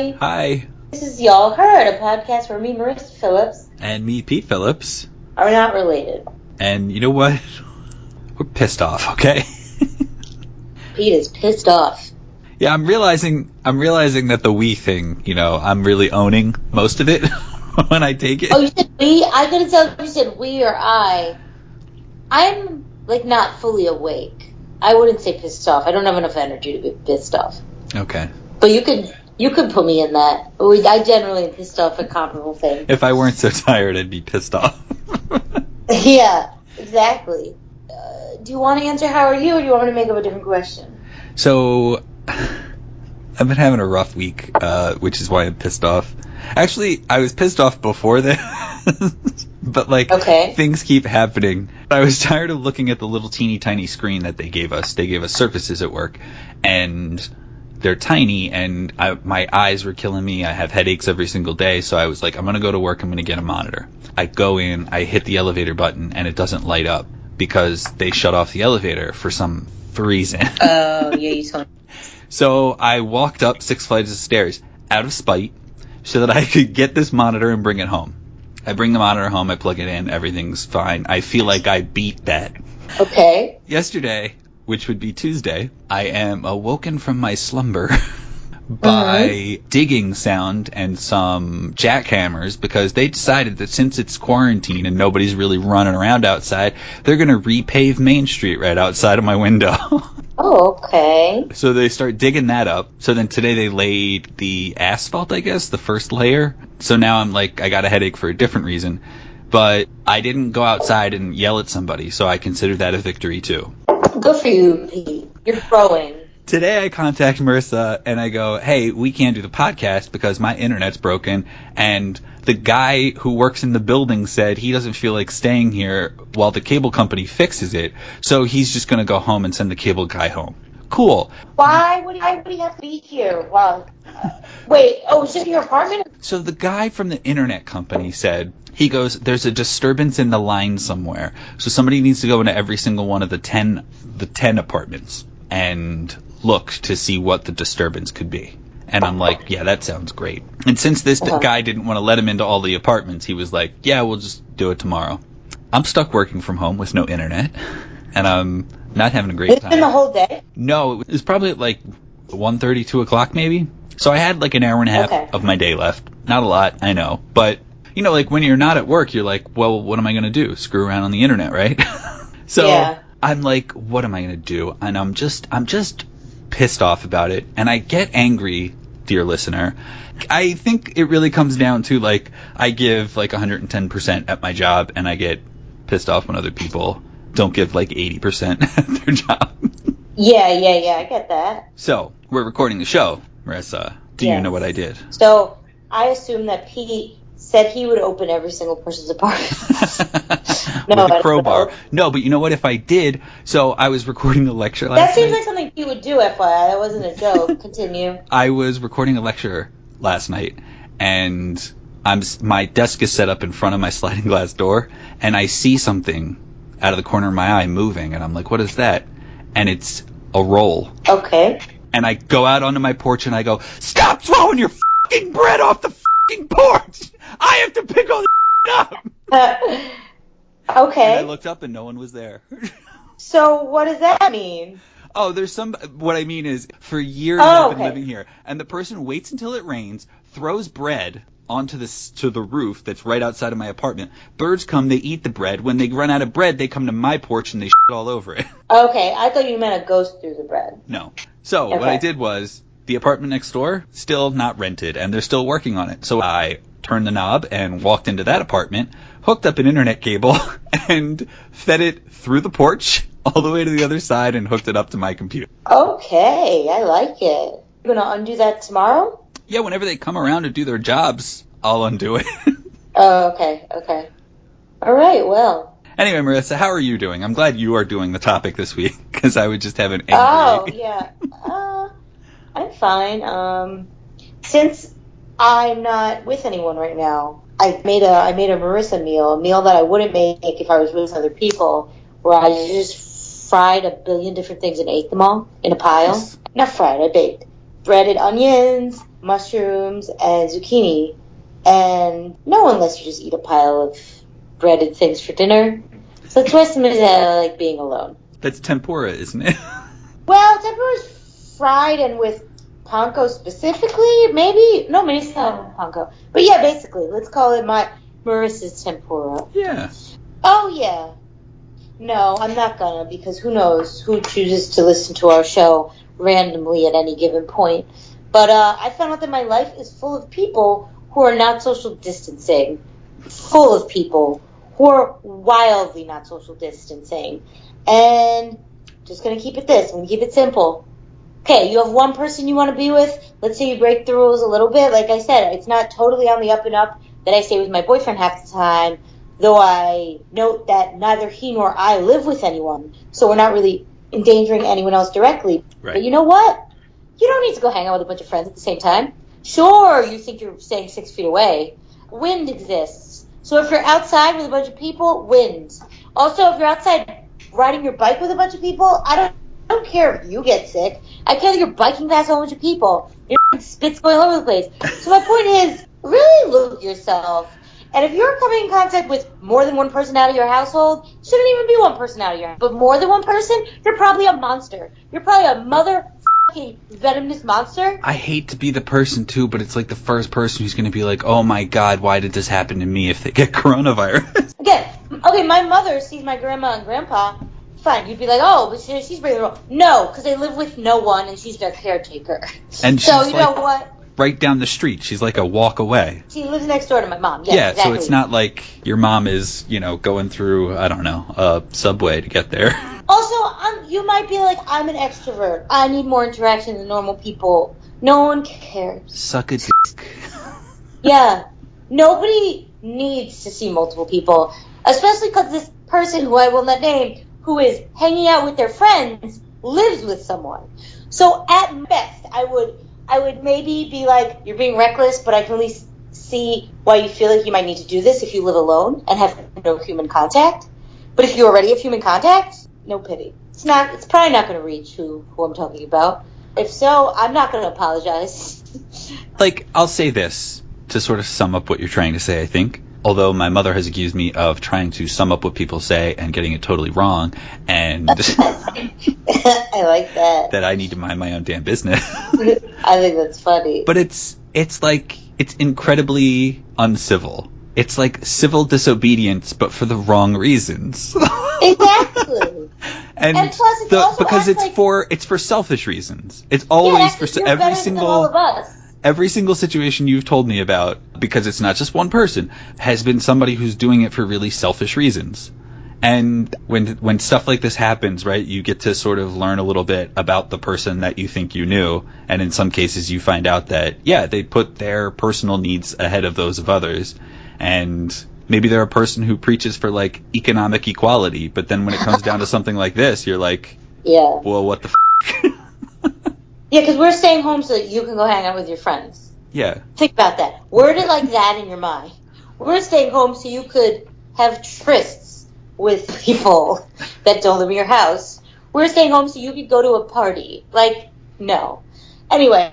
everybody. Hi. This is Y'all Heard, a podcast where me, Marissa Phillips, And me, Pete Phillips. are not related. And you know what? We're pissed off, okay? Pete is pissed off. yeah, I'm realizing I'm realizing that the we thing, you know, I'm really owning most of it when I take it. Oh, you said we? I couldn't tell if you said we or I. I'm, like, not fully awake. I wouldn't say pissed off. I don't have enough energy to be pissed off. Okay. But you could, you could put me in that. We- I generally am pissed off at comparable things. If I weren't so tired, I'd be pissed off. yeah, exactly. Uh, do you want to answer how are you, or do you want me to make up a different question? so I've been having a rough week, uh, which is why I'm pissed off. Actually, I was pissed off before this, but like Okay. things keep happening. I was tired of looking at the little teeny tiny screen that they gave us. They gave us surfaces at work, and they're tiny, and I, my eyes were killing me. I have headaches every single day, so I was like, I'm gonna go to work. I'm gonna get a monitor. I go in, I hit the elevator button, and it doesn't light up because they shut off the elevator for some reason. Oh, yeah, you told me. So I walked up six flights of stairs out of spite so that I could get this monitor and bring it home. I bring the monitor home, I plug it in, everything's fine. I feel like I beat that. Okay. Yesterday, which would be Tuesday, I am awoken from my slumber by uh-huh. digging sound and some jackhammers because they decided that since it's quarantine and nobody's really running around outside, they're going to repave Main Street right outside of my window. Oh, okay. So they start digging that up. So then today they laid the asphalt, I guess, the first layer. So now I'm like, I got a headache for a different reason. But I didn't go outside and yell at somebody, so I consider that a victory too. Good for you, Pete. You're growing. Today I contact Marissa and I go, hey, we can't do the podcast because my internet's broken and the guy who works in the building said he doesn't feel like staying here while the cable company fixes it, so he's just gonna go home and send the cable guy home. Cool. Why would I would he have to be here? Well, uh, wait. Oh, it's just your apartment. So the guy from the internet company said, he goes, there's a disturbance in the line somewhere. So somebody needs to go into every single one of the 10, the 10 apartments and look to see what the disturbance could be. And I'm like, yeah, that sounds great. And since this Uh-huh. guy didn't want to let him into all the apartments, he was like, yeah, we'll just do it tomorrow. I'm stuck working from home with no internet and I'm not having a great It's time. been the whole day. No, it was probably at like 1.30, 2 o'clock maybe. So I had like an hour and a half Okay. of my day left. Not a lot, I know. But, you know, like when you're not at work, you're like, well, what am I going to do? Screw around on the internet, right? so Yeah. I'm like, what am I going to do? And I'm just, I'm just pissed off about it. And I get angry, dear listener. I think it really comes down to like, I give like 110% at my job and I get pissed off when other people don't give like 80% at their job. Yeah, yeah, yeah. I get that. So, we're recording the show, Marissa. Do you know what I did? So I assume that Pete said he would open every single person's apartment. With I a crowbar. No, but you know what? If I did, so I was recording a lecture That seems night. like something Pete would do. FYI, that wasn't a joke. Continue. I was recording a lecture last night, and I'm my desk is set up in front of my sliding glass door, and I see something out of the corner of my eye moving, and I'm like, "What is that?" And it's a roll. Okay. And I go out onto my porch and I go, "Stop throwing your fucking bread off the fucking porch! I have to pick all this up." Uh, and I looked up and no one was there. So what does that mean? oh, there's some. What I mean is, for years Oh, I've been okay. living here, and the person waits until it rains, throws bread onto the to the roof that's right outside of my apartment. Birds come, they eat the bread. When they run out of bread, they come to my porch and they shit all over it. Okay, I thought you meant a ghost through the bread. no. So what I did was the apartment next door still not rented, and they're still working on it. So I turned the knob and walked into that apartment, hooked up an internet cable, and fed it through the porch all the way to the other side and hooked it up to my computer. Okay, I like it. You're gonna undo that tomorrow? Yeah, whenever they come around to do their jobs, I'll undo it. Oh, okay, okay. All right, well. anyway, Marissa, how are you doing? I'm glad you are doing the topic this week because I would just have an angry. Oh, yeah. Uh, I'm fine. Um, since I'm not with anyone right now, I made a I made a Marissa meal, a meal that I wouldn't make if I was with other people, where I just fried a billion different things and ate them all in a pile. Nice. Not fried, I baked. breaded onions, mushrooms, and zucchini. And no one lets you just eat a pile of breaded things for dinner. So the twist is uh, like being alone. That's tempura, isn't it? Well, tempura is fried and with panko specifically, maybe. No, maybe it's not panko. But yeah, basically, let's call it my Marissa's tempura. yeah. Oh yeah. No, I'm not gonna because who knows who chooses to listen to our show randomly at any given point. But uh, I found out that my life is full of people who are not social distancing, full of people who are wildly not social distancing, and just gonna keep it this. I'm gonna keep it simple. Okay, you have one person you want to be with. Let's say you break the rules a little bit. Like I said, it's not totally on the up and up that I stay with my boyfriend half the time though I note that neither he nor I live with anyone, so we're not really endangering anyone else directly. Right. But you know what? You don't need to go hang out with a bunch of friends at the same time. Sure, you think you're staying six feet away. Wind exists. So if you're outside with a bunch of people, wind. Also, if you're outside riding your bike with a bunch of people, I don't, I don't care if you get sick. I care that you're biking past a whole bunch of people. Your spit's going all over the place. So my point is, really look at yourself. And if you're coming in contact with more than one person out of your household, shouldn't even be one person out of your But more than one person, you're probably a monster. You're probably a mother venomous monster. I hate to be the person too, but it's like the first person who's going to be like, "Oh my god, why did this happen to me?" If they get coronavirus. Again, okay, my mother sees my grandma and grandpa. Fine, you'd be like, oh, but she, she's breaking the rule. No, because they live with no one and she's their caretaker. And so she's you like- know what? right down the street. She's like a walk away. She lives next door to my mom. Yes, yeah, exactly. so it's not like your mom is, you know, going through, I don't know, a subway to get there. Also, um, you might be like, I'm an extrovert. I need more interaction than normal people. No one cares. Suck a dick. Yeah. Nobody needs to see multiple people, especially because this person who I will not name, who is hanging out with their friends, lives with someone. So at best, I would, I would maybe be like, you're being reckless, but I can at least see why you feel like you might need to do this if you live alone and have no human contact. But if you already have human contact, no pity. It's not, it's probably not going to reach who, who I'm talking about. If so, I'm not going to apologize. like, I'll say this to sort of sum up what you're trying to say, I think. Although my mother has accused me of trying to sum up what people say and getting it totally wrong, and I like that. that I need to mind my own damn business. I think that's funny. but it's it's like it's incredibly uncivil. It's like civil disobedience, but for the wrong reasons. exactly. and And plus it's the, because it's like- for it's for selfish reasons. It's always that's- for every better than all of single us. Every single situation you've told me about because it's not just one person has been somebody who's doing it for really selfish reasons. And when when stuff like this happens, right, you get to sort of learn a little bit about the person that you think you knew, and in some cases you find out that yeah, they put their personal needs ahead of those of others, and maybe they're a person who preaches for like economic equality, but then when it comes down to something like this, you're like, Yeah. well, what the f-? Yeah, because we're staying home so that you can go hang out with your friends. yeah, Think about that. Word it like that in your mind. We're staying home so you could have trysts with people that don't live in your house. We're staying home so you could go to a party. Like, no. Anyway,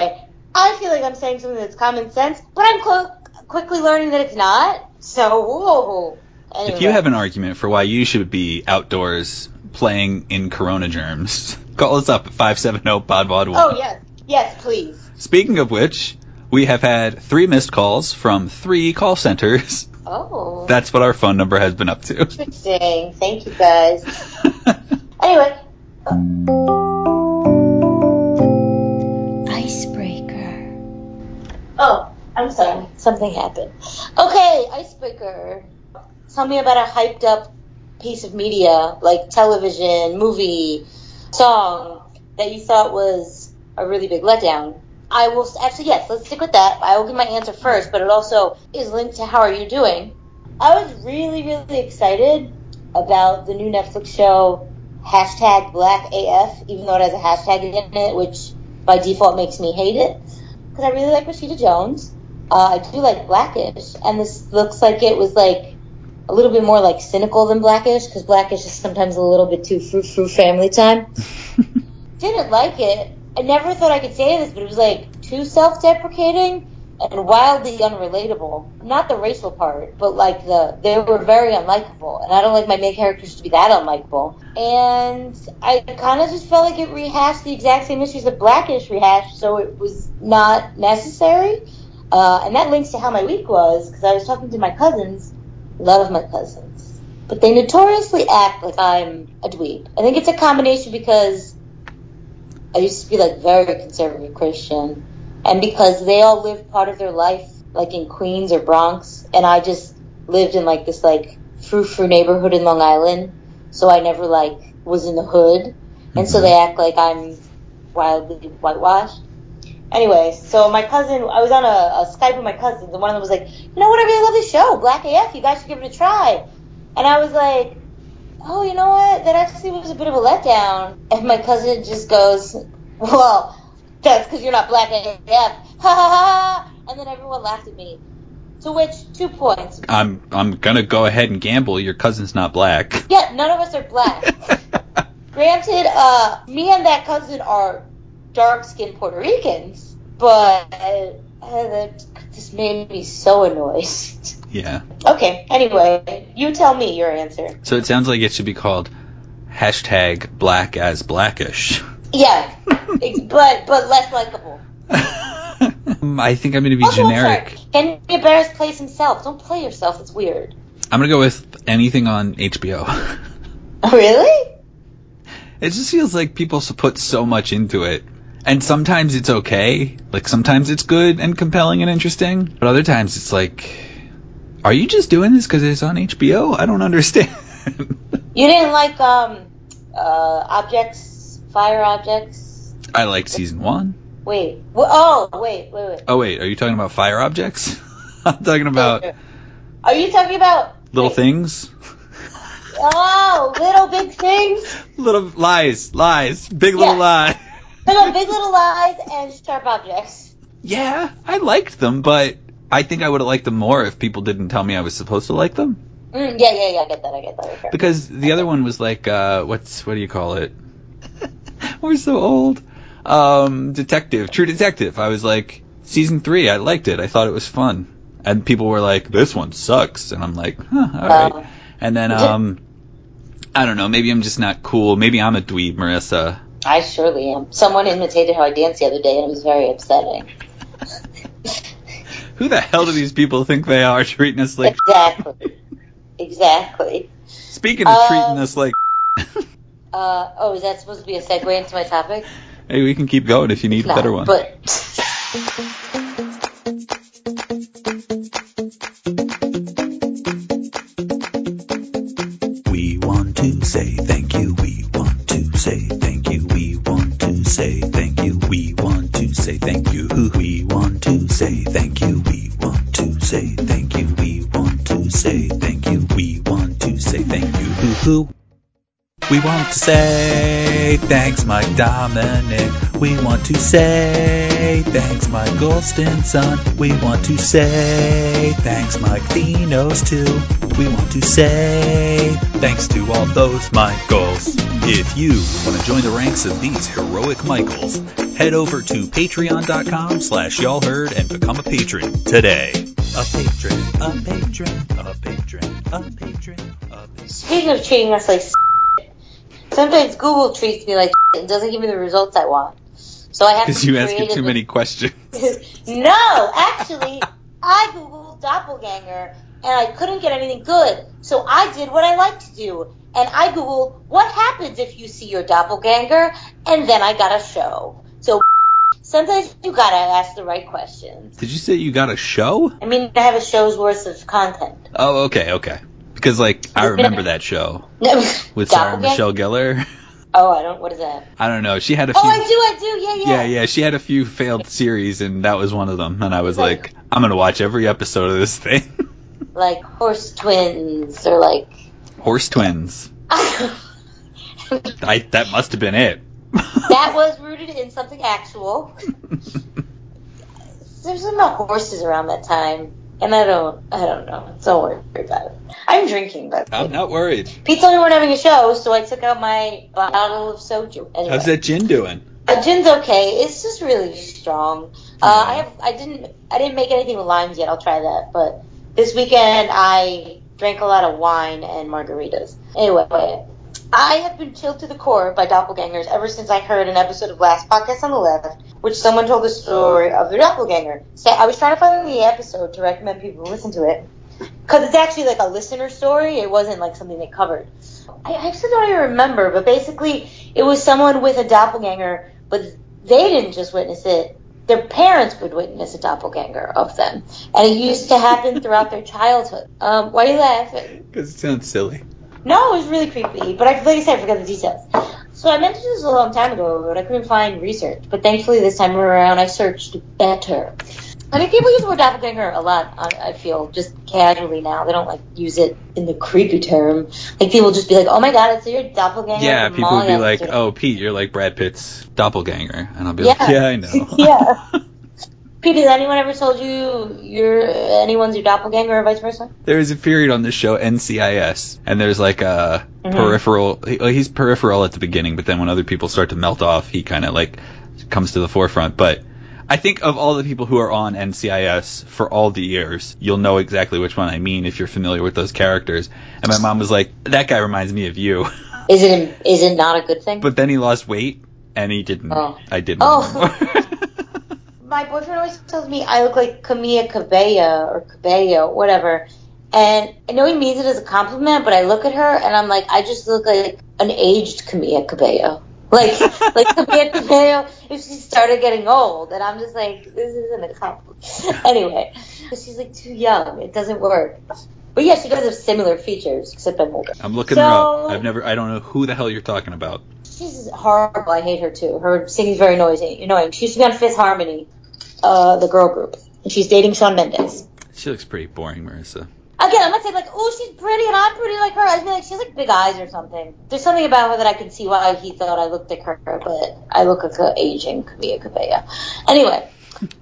I feel like I'm saying something that's common sense, but I'm clo- quickly learning that it's not. So, whoa. Anyway. If you have an argument for why you should be outdoors playing in corona germs, call us up at 570-PODVOD1. Oh, yes. Yes, please. Speaking of which, we have had three missed calls from three call centers. Oh. That's what our phone number has been up to. Interesting. Thank you, guys. Anyway. Icebreaker. Oh, I'm sorry. Something happened. Okay, icebreaker. Tell me about a hyped up piece of media, like television, movie, song, that you thought was a really big letdown. I will actually yes, let's stick with that. I will give my answer first, but it also is linked to how are you doing. I was really, really excited about the new Netflix show hashtag Black AF, even though it has a hashtag in it, which by default makes me hate it because I really like Rashida Jones. Uh, I do like Blackish, and this looks like it was like a little bit more like cynical than Blackish because Blackish is sometimes a little bit too frou frou family time. Didn't like it, I never thought I could say this, but it was like too self-deprecating and wildly unrelatable. Not the racial part, but like the they were very unlikable, and I don't like my main characters to be that unlikable. And I kind of just felt like it rehashed the exact same issues that Blackish rehashed, so it was not necessary. Uh, and that links to how my week was because I was talking to my cousins. Love my cousins, but they notoriously act like I'm a dweeb. I think it's a combination because I used to be like very conservative Christian. And because they all lived part of their life like in Queens or Bronx, and I just lived in like this like frou frou neighborhood in Long Island, so I never like was in the hood, and so mm-hmm. they act like I'm wildly whitewashed. Anyway, so my cousin, I was on a, a Skype with my cousins, and one of them was like, "You know what? I really love this show, Black AF. You guys should give it a try." And I was like, "Oh, you know what? That actually was a bit of a letdown." And my cousin just goes, "Well." that's because you're not black AF. Ha ha ha! And then everyone laughed at me. To which, two points. I'm I'm gonna go ahead and gamble. Your cousin's not black. Yeah, none of us are black. Granted, uh, me and that cousin are dark-skinned Puerto Ricans, but uh, that just made me so annoyed. Yeah. Okay. Anyway, you tell me your answer. So it sounds like it should be called hashtag black as blackish. Yeah, but but less likable. I think I'm going to be Also, generic. sorry, Kenya Barris plays himself. Don't play yourself. It's weird. I'm going to go with anything on HBO. Really? It just feels like people put so much into it. And sometimes it's okay. Like sometimes it's good and compelling and interesting. But other times it's like, are you just doing this because it's on HBO? I don't understand. You didn't like um uh objects, fire objects. I liked season one. Wait. Oh, wait, wait, wait. Oh wait, are you talking about fire objects? I'm talking about Are you talking about little wait, things. Oh, little big things. Little lies, lies, big little Yeah. lie. Talking big little lies and sharp objects. Yeah, I liked them, but I think I would have liked them more if people didn't tell me I was supposed to like them. Mm, yeah, yeah, yeah. I get that. I get that. Okay. Because the other one was like, uh, what's what do you call it? We're so old. Um, detective, True Detective. I was like, season three, I liked it. I thought it was fun. And people were like, this one sucks. And I'm like, huh, all right. Um, And then, um, I don't know. Maybe I'm just not cool. Maybe I'm a dweeb, Marissa. I surely am. Someone imitated how I danced the other day, and it was very upsetting. Who the hell do these people think they are treating us like? Exactly. Exactly. Speaking of Um, treating us like, Uh, oh, is that supposed to be a segue into my topic? hey, we can keep going if you need a No, better one. But We want to say thanks, Mike Dominic. We want to say thanks, Mike Golston We want to say thanks, Mike Thenos too. We want to say thanks to all those Michaels. If you want to join the ranks of these heroic Michaels, head over to patreon.com slash y'all heard and become a patron today. A patron, a patron, a patron, a patron, a patron. speaking of cheating, us like sometimes Google treats me like and doesn't give me the results I want. So I have Because to you ask it too many questions. no, actually, I googled doppelganger and I couldn't get anything good. So I did what I like to do, and I googled what happens if you see your doppelganger, and then I got a show. So sometimes you gotta ask the right questions. Did you say you got a show? I mean, I have a show's worth of content. Oh, okay, okay. Because like I remember that show with Sarah Michelle Gellar. Oh, I don't. What is that? I don't know. She had a Oh, few. I do, I do. Yeah, yeah. yeah, yeah. She had a few failed series, and that was one of them. And I was Like- like, I'm gonna watch every episode of this thing. Like horse twins, or like. Horse twins. I that must have been it. that was rooted in something actual. There's no horses around that time, and I don't, I don't know. Don't worry about it. I'm drinking, but I'm not worried. Pete told me we're having a show, so I took out my bottle of soju. Anyway, How's that gin doing? Uh, gin's okay. It's just really strong. Uh, I have I didn't I didn't make anything with limes yet. I'll try that. But this weekend I drank a lot of wine and margaritas. Anyway, I have been chilled to the core by doppelgangers ever since I heard an episode of Last Podcast on the Left, which someone told the story of their doppelganger. So I was trying to find the episode to recommend people listen to it because it's actually like a listener story. It wasn't like something they covered. I actually don't even remember, but basically it was someone with a doppelganger, but they didn't just witness it. Their parents would witness a doppelganger of them, and it used to happen throughout their childhood. Um, why are you laughing? Because it sounds silly. No, it was really creepy, but I, like I said, I forgot the details. So I meant to do this a long time ago, but I couldn't find research. But thankfully, this time around, I searched better. I mean, people use the word doppelganger a lot. I feel just casually now. They don't like use it in the creepy term. Like people just be like, "Oh my god, it's your doppelganger." Yeah, people would be like, "Oh, Pete, you're like Brad Pitt's doppelganger," and I'll be Yeah. like, "Yeah, I know." yeah. Pete, has anyone ever told you you're anyone's your doppelganger or vice versa? there was a period on this show NCIS, and there's like a Mhm. peripheral. He, he's peripheral at the beginning, but then when other people start to melt off, he kind of like comes to the forefront. But I think of all the people who are on NCIS for all the years, you'll know exactly which one I mean if you're familiar with those characters. And my mom was like, "That guy reminds me of you," Is it is it not a good thing? but then he lost weight, and he didn't. Oh. I didn't. Oh. my boyfriend always tells me I look like Camila Cabello or Cabello, whatever. And I know he means it as a compliment, but I look at her and I'm like, I just look like an aged Camila Cabello. Like, like Camila Cabello if she started getting old. And I'm just like, this isn't a compliment. anyway, she's like too young. It doesn't work. But yeah, she does have similar features, except I'm older. I'm looking So- her up. I've never. I don't know who the hell you're talking about. She's horrible. I hate her too. Her singing's very noisy, annoying. She used to be on Fifth Harmony, uh, the girl group, and she's dating Shawn Mendes. She looks pretty boring, Marissa. Again, I'm not saying like, oh, she's pretty and I'm pretty like her. I mean, like she has like big eyes or something. There's something about her that I can see why he thought I looked like her, but I look like an aging Camila Cabello. Anyway,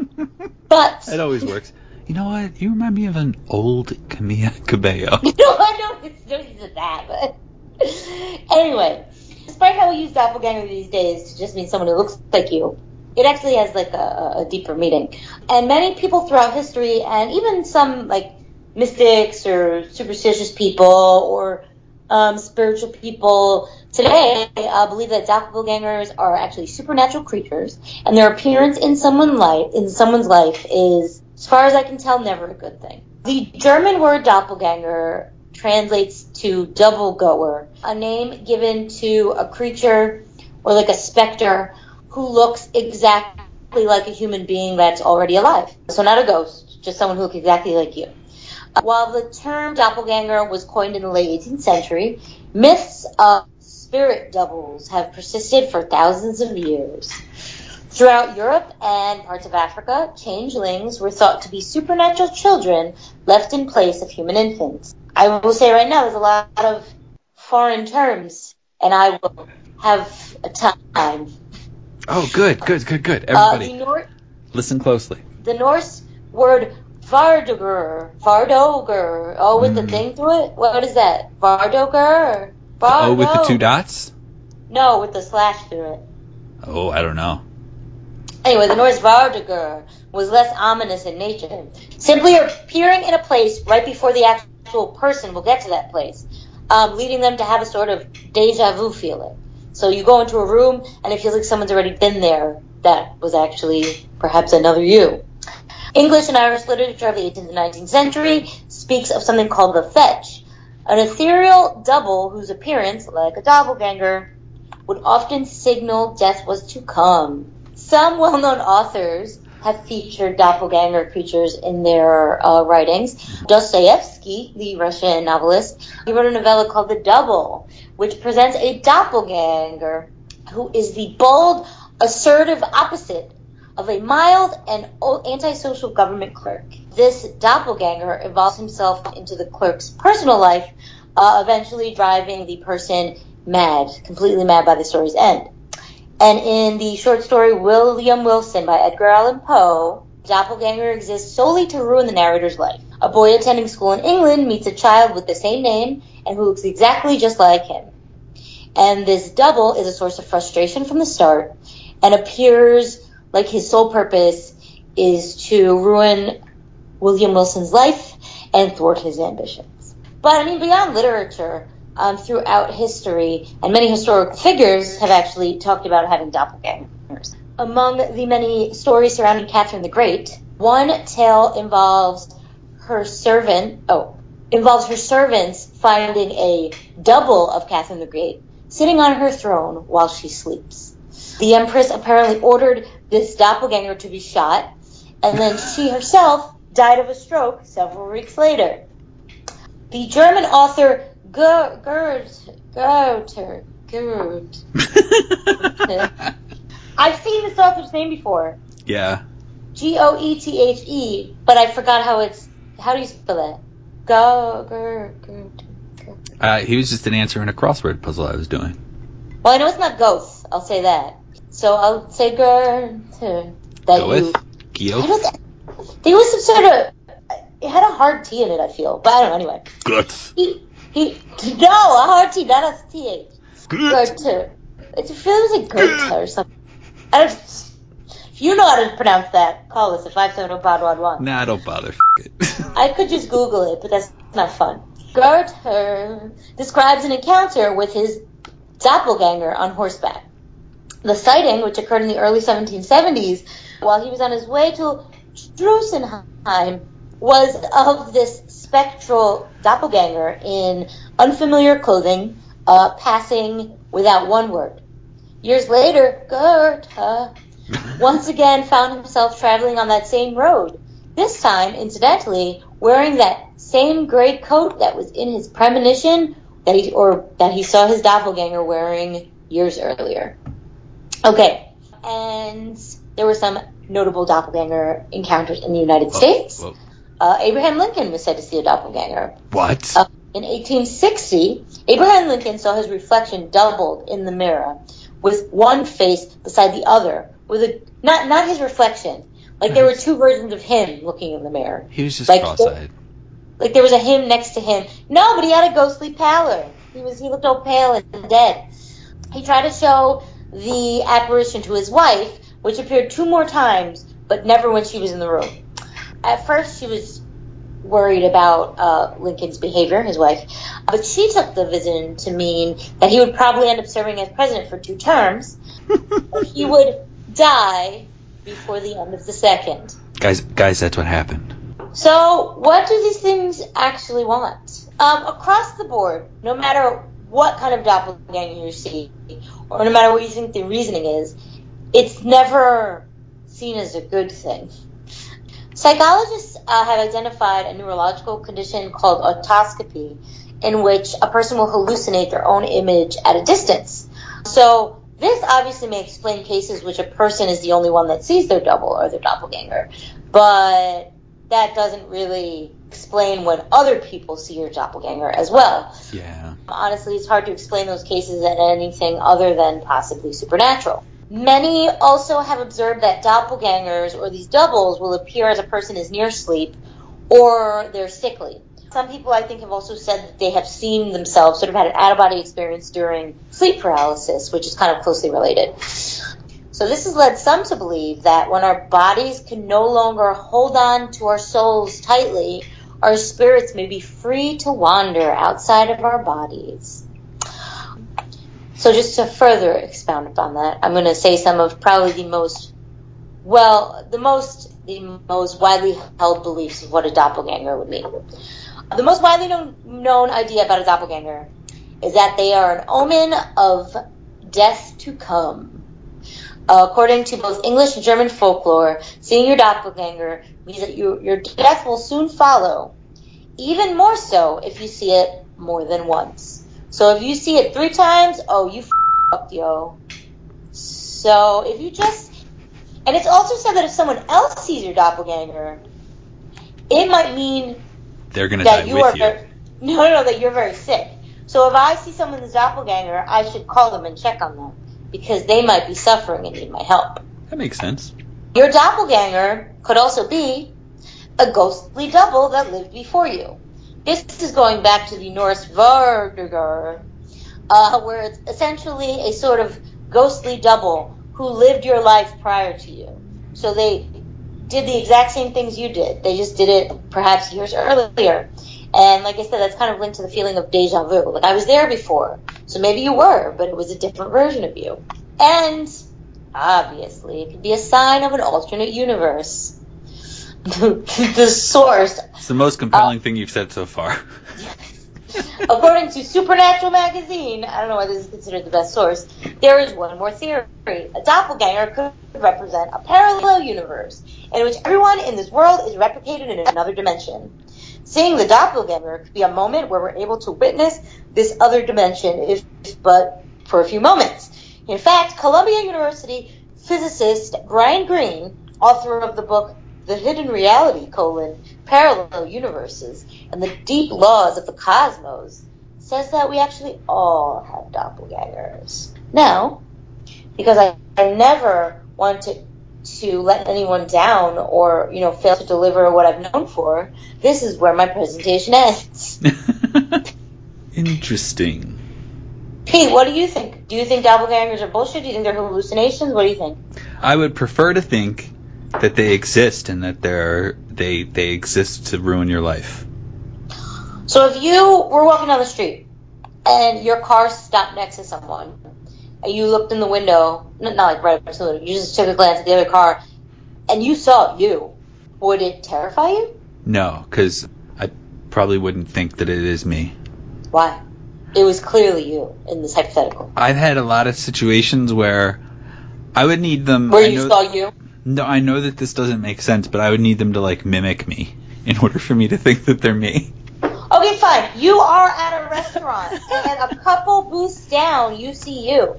but It always works. You know what? You remind me of an old Camila Cabello. no, I don't. It's no use of that. But anyway, despite how we use doppelganger these days to just mean someone who looks like you, it actually has like a, a deeper meaning. And many people throughout history, and even some like mystics or superstitious people or um, spiritual people today, uh, believe that doppelgangers are actually supernatural creatures, and their appearance in someone life in someone's life is, as far as I can tell, never a good thing. The German word doppelganger translates to double goer, a name given to a creature or like a specter who looks exactly like a human being that's already alive. So not a ghost, just someone who looks exactly like you. Uh, While the term doppelganger was coined in the late 18th century, myths of spirit doubles have persisted for thousands of years. Throughout Europe and parts of Africa, changelings were thought to be supernatural children left in place of human infants. I will say right now, there's a lot of foreign terms, and I will have a time. Oh, good, good, good, good. Uh, Everybody, the, Nor- listen closely. the Norse word Vardoger, Vardoger, oh, with the Mm. thing through it? What is that? Vardoger? Oh, with the two dots? No, with the slash through it. Oh, I don't know. Anyway, the Norse Vardagur was less ominous in nature, simply appearing in a place right before the actual person will get to that place, um, leading them to have a sort of deja vu feeling. So you go into a room and it feels like someone's already been there. That was actually perhaps another you. English and Irish literature of the 18th and 19th century speaks of something called the fetch, an ethereal double whose appearance, like a doppelganger, would often signal death was to come. Some well-known authors have featured doppelganger creatures in their uh, writings. Dostoevsky, the Russian novelist, he wrote a novella called The Double, which presents a doppelganger who is the bold, assertive opposite of a mild and antisocial government clerk. This doppelganger involves himself into the clerk's personal life, uh, eventually driving the person mad, completely mad by the story's end. And in the short story William Wilson by Edgar Allan Poe, doppelganger exists solely to ruin the narrator's life. A boy attending school in England meets a child with the same name and who looks exactly just like him. And this double is a source of frustration from the start, and appears like his sole purpose is to ruin William Wilson's life and thwart his ambitions. But I mean, beyond literature, um, throughout history, and many historical figures have actually talked about having doppelgangers. Among the many stories surrounding Catherine the Great, one tale involves her servant, oh, involves her servants finding a double of Catherine the Great sitting on her throne while she sleeps. The Empress apparently ordered this doppelganger to be shot, and then she herself died of a stroke several weeks later. The German author Gerd, Goethe, Gerd. I've seen this author's name before. Yeah. G O E T H E, but I forgot how it's. How do you spell it? Go, Gerd, Uh, he was just an answer in a crossword puzzle I was doing. Well, I know it's not ghost. I'll say that. So I'll say Gerd. That Go you. with don't. There was some sort of. It had a hard T in it. I feel, but I don't know. Anyway, Guts. he he. No, a hard T, not a th. Gut. Goethe. It feels like Goethe or something. I don't. If you know how to pronounce that, call us at five seven zero pod one one. Nah, don't bother. F- it. I could just Google it, but that's not fun. Goethe describes an encounter with his doppelganger on horseback. The sighting, which occurred in the early 1770s, while he was on his way to Drusenheim, was of this spectral doppelganger in unfamiliar clothing, uh, passing without one word. Years later, Goethe once again found himself traveling on that same road. This time, incidentally, wearing that same gray coat that was in his premonition that he or that he saw his doppelganger wearing years earlier. Okay, and there were some notable doppelganger encounters in the United States. Whoa. Uh, Abraham Lincoln was said to see a doppelganger. What? Uh, in 1860, Abraham Lincoln saw his reflection doubled in the mirror, with one face beside the other, with a not not his reflection. Like there were two versions of him looking in the mirror. he was just like- cross-eyed. Like there was a him next to him. No, but he had a ghostly pallor. He was he looked all pale and dead. He tried to show the apparition to his wife, which appeared two more times, but never when she was in the room. At first, she was worried about uh, Lincoln's behavior, his wife, but she took the vision to mean that he would probably end up serving as president for two terms. he would die before the end of the second. guys, guys, that's what happened. So, what do these things actually want? Um, across the board, no matter what kind of doppelganger you see, or no matter what you think the reasoning is, it's never seen as a good thing. Psychologists uh, have identified a neurological condition called autoscopy, in which a person will hallucinate their own image at a distance. So, this obviously may explain cases which a person is the only one that sees their double or their doppelganger, but that doesn't really explain when other people see your doppelganger as well. Yeah. Honestly, it's hard to explain those cases at anything other than possibly supernatural. Many also have observed that doppelgangers or these doubles will appear as a person is near sleep or they're sickly. Some people, I think, have also said that they have seen themselves, sort of had an out of body experience during sleep paralysis, which is kind of closely related. So this has led some to believe that when our bodies can no longer hold on to our souls tightly, our spirits may be free to wander outside of our bodies. So just to further expound upon that, I'm going to say some of probably the most, well, the most, the most widely held beliefs of what a doppelganger would mean. The most widely known, known idea about a doppelganger is that they are an omen of death to come. Uh, according to both English and German folklore, seeing your doppelganger means that you, your death will soon follow. Even more so if you see it more than once. So if you see it three times, oh, you fucked, yo. So if you just, and it's also said that if someone else sees your doppelganger, it might mean They're gonna that die you with are you. very, no, no, no, that you're very sick. So if I see someone's doppelganger, I should call them and check on them because they might be suffering and need my help. That makes sense. Your doppelganger could also be a ghostly double that lived before you. This is going back to the Norse Vardagar, uh, where it's essentially a sort of ghostly double who lived your life prior to you. So they did the exact same things you did. They just did it perhaps years earlier. And like I said, that's kind of linked to the feeling of deja vu. Like I was there before, so maybe you were, but it was a different version of you. And obviously, it could be a sign of an alternate universe. the source. It's the most compelling uh, thing you've said so far. According to Supernatural magazine, I don't know why this is considered the best source, there is one more theory. A doppelganger could represent a parallel universe in which everyone in this world is replicated in another dimension. Seeing the doppelganger could be a moment where we're able to witness this other dimension, if but for a few moments. In fact, Columbia University physicist Brian Greene, author of the book The Hidden Reality, colon, Parallel Universes, and the Deep Laws of the Cosmos, says that we actually all have doppelgangers. Now, because I, I never want to to let anyone down or, you know, fail to deliver what I've known for, this is where my presentation ends. Interesting. Pete, what do you think? Do you think doppelgangers are bullshit? Do you think they're hallucinations? What do you think? I would prefer to think that they exist and that they're they they exist to ruin your life. So if you were walking down the street and your car stopped next to someone and you looked in the window, not, not like right up to the window, you just took a glance at the other car, and you saw you, would it terrify you? No, because I probably wouldn't think that it is me. Why? It was clearly you in this hypothetical. I've had a lot of situations where I would need them. Where you saw you? No, I know that this doesn't make sense, but I would need them to like mimic me in order for me to think that they're me. Okay, fine. You are at a restaurant, and a couple booths down, you see you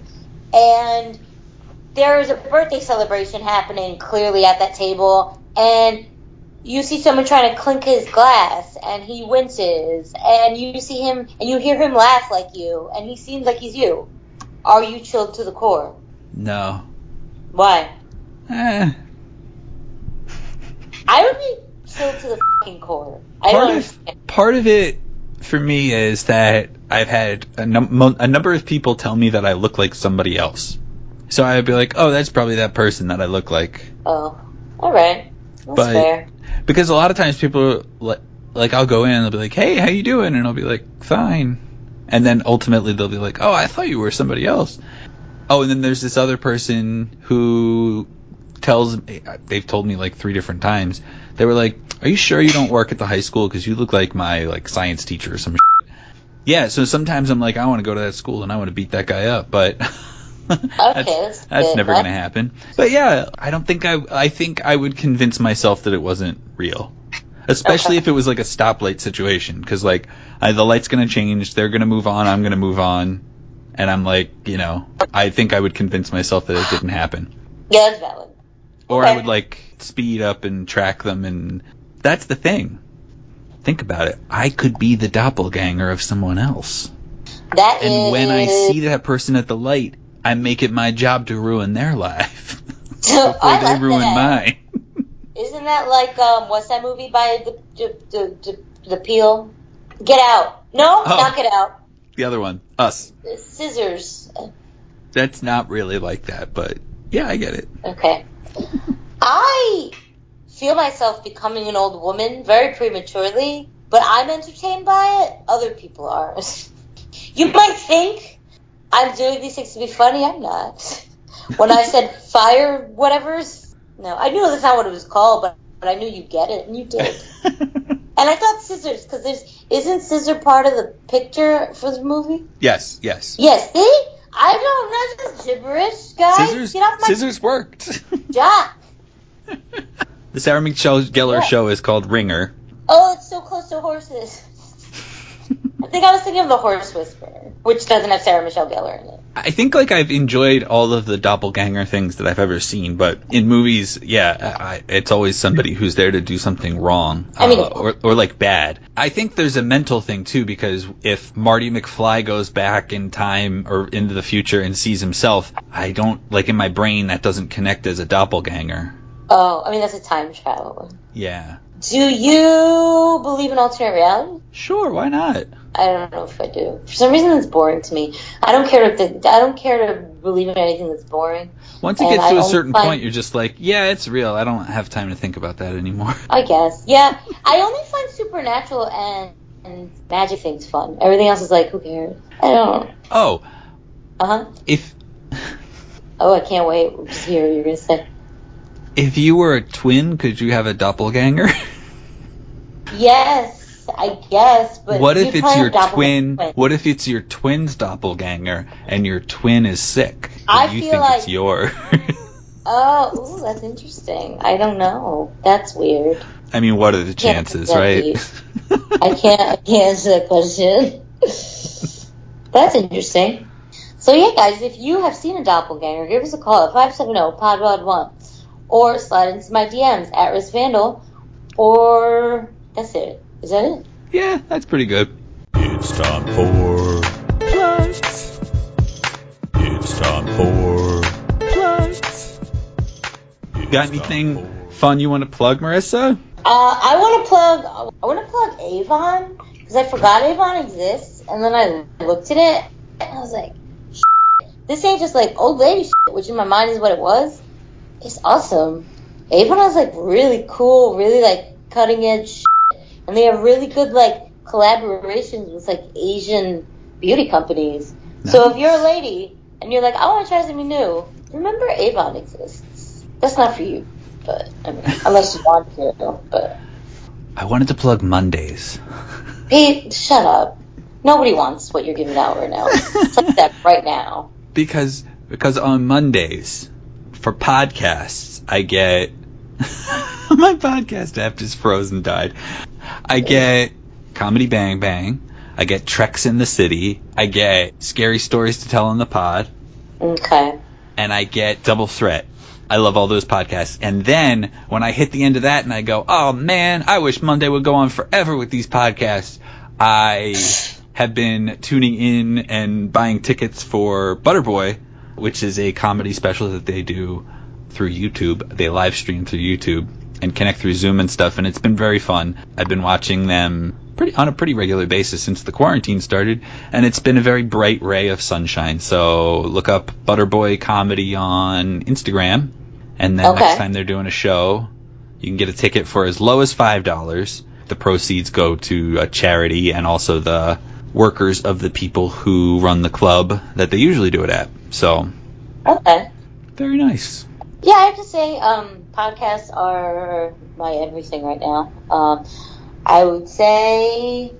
and there's a birthday celebration happening clearly at that table, and you see someone trying to clink his glass, and he winces, and you see him, and you hear him laugh like you, and he seems like he's you. Are you chilled to the core? No. Why? Eh. I would be chilled to the fucking core. I part of part of it for me is that I've had a, num- a number of people tell me that I look like somebody else. So I'd be like, oh, that's probably that person that I look like. Oh, all right. That's but, fair. Because a lot of times people, like, like, I'll go in and they'll be like, hey, how you doing? And I'll be like, fine. And then ultimately they'll be like, oh, I thought you were somebody else. Oh, and then there's this other person who tells they've told me like three different times, they were like, are you sure you don't work at the high school? Because you look like my, like, science teacher or some shit. Yeah, so sometimes I'm like, I want to go to that school and I want to beat that guy up, but okay, that's, that's, never going to happen. But yeah, I don't think I. I think I would convince myself that it wasn't real, especially okay. if it was like a stoplight situation, because like I, the light's going to change, they're going to move on, I'm going to move on, and I'm like, you know, I think I would convince myself that it didn't happen. Yeah, that's valid. Or okay. I would like speed up and track them, and that's the thing think about it. I could be the doppelganger of someone else. That and is... when I see that person at the light, I make it my job to ruin their life before they ruin that. mine. Isn't that like um, what's that movie by the the the, the, the Peele? Get Out. No, oh, not Get Out. The other one, Us. Scissors. That's not really like that, but yeah, I get it. Okay. I feel myself becoming an old woman very prematurely, but I'm entertained by it. Other people are. you might think I'm doing these things to be funny. I'm not. When I said fire whatever's, no, I knew that's not what it was called, but, but I knew you get it, and you did. and I thought scissors, because there's, isn't scissor part of the picture for the movie? Yes, yes. Yes, see? I don't know, that's gibberish, guys. Scissors, Get off my scissors worked. Jack. The Sarah Michelle Gellar show is called Ringer. Oh, it's so close to horses. I think I was thinking of the Horse Whisperer, which doesn't have Sarah Michelle Gellar in it. I think like I've enjoyed all of the doppelganger things that I've ever seen, but in movies, yeah, I, it's always somebody who's there to do something wrong, I mean, uh, or or like bad. I think there's a mental thing too because if Marty McFly goes back in time or into the future and sees himself, I don't like in my brain that doesn't connect as a doppelganger. Oh, I mean that's a time travel. One. Yeah. Do you believe in alternate reality? Sure, why not? I don't know if I do. For some reason, it's boring to me. I don't care to. I don't care to believe in anything that's boring. Once it And gets I to a certain find- point, you're just like, yeah, it's real. I don't have time to think about that anymore. I guess. Yeah. I only find supernatural and, and magic things fun. Everything else is like, who cares? I don't. Oh, Uh huh. if Oh, I can't wait to hear what you're gonna say. If you were a twin, could you have a doppelganger? Yes, I guess. But what if it's your twin? What if it's your twin's doppelganger and your twin is sick? I you feel think it's like- yours. Oh, ooh, that's interesting. I don't know. That's weird. I mean, what are the chances, right? I can't. I can't answer that question. That's interesting. So yeah, guys, if you have seen a doppelganger, give us a call at five seven oh, zero podpod one, or slide into my DMs at Riz Vandal, or that's it. Is that it? yeah, that's pretty good. It's time for plugs. It's time for plugs. Got anything fun you want to plug, Marissa? Uh, I want to plug. I want to plug Avon because I forgot Avon exists, and then I looked at it and I was like, "This ain't just like old lady shit," which in my mind is what it was. It's awesome. Avon has like really cool, really like cutting edge, shit, and they have really good like collaborations with like Asian beauty companies. So if you're a lady and you're like, I want to try something new, remember Avon exists. That's not for you, but I mean, unless you want to, but. I wanted to plug Mondays. Pete, shut up. Nobody wants what you're giving out right now. Tell that right now. because because on Mondays for podcasts I get my podcast app just froze and died. I get Comedy Bang Bang. I get Treks in the City. I get Scary Stories to Tell on the Pod. Okay. And I get Double Threat. I love all those podcasts. And then when I hit the end of that and I go, oh man, I wish Monday would go on forever with these podcasts, I have been tuning in and buying tickets for Butterboy, which is a comedy special that they do through YouTube. They live stream through YouTube and connect through Zoom and stuff, and it's been very fun. I've been watching them pretty on a pretty regular basis since the quarantine started, and it's been a very bright ray of sunshine. So look up Butterboy Comedy on Instagram, and then Okay. next time they're doing a show, you can get a ticket for as low as five dollars. The proceeds go to a charity and also the workers of the people who run the club that they usually do it at. So Okay. very nice. Yeah, I have to say, um, podcasts are my everything right now. Um, I would say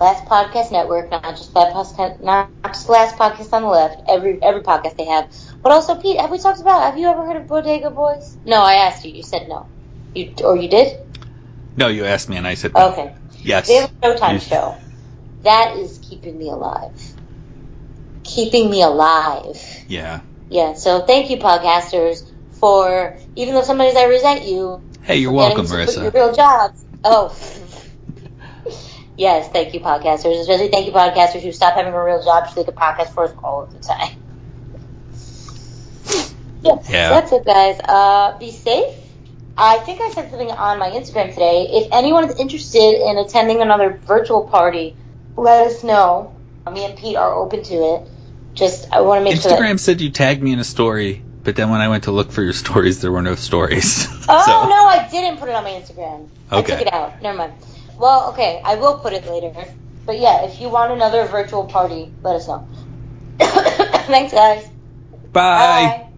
Last Podcast Network, not just that podcast, not just Last Podcast on the Left. Every every podcast they have, but also Pete. Have we talked about? Have you ever heard of Bodega Boys? No, I asked you. You said no. You or you did? No, you asked me and I said no. Okay. yes. They have a Showtime show. That is keeping me alive. Keeping me alive. Yeah. Yeah, so thank you, podcasters, for even though sometimes I resent you. Hey, you're welcome, getting to quit Marissa. Your real jobs. Oh. yes, thank you, podcasters. Especially thank you, podcasters who stop having a real job so they can podcast for us all of the time. Yeah, Yeah. so that's it, guys. Uh, be safe. I think I said something on my Instagram today. If anyone is interested in attending another virtual party, let us know. Me and Pete are open to it. Just I want to make sure Instagram said you tagged me in a story, but then when I went to look for your stories, there were no stories. Oh so, no, I didn't put it on my Instagram. I took it out. Never mind. Well, okay, I will put it later. But yeah, if you want another virtual party, let us know. Thanks, guys. Bye. Bye.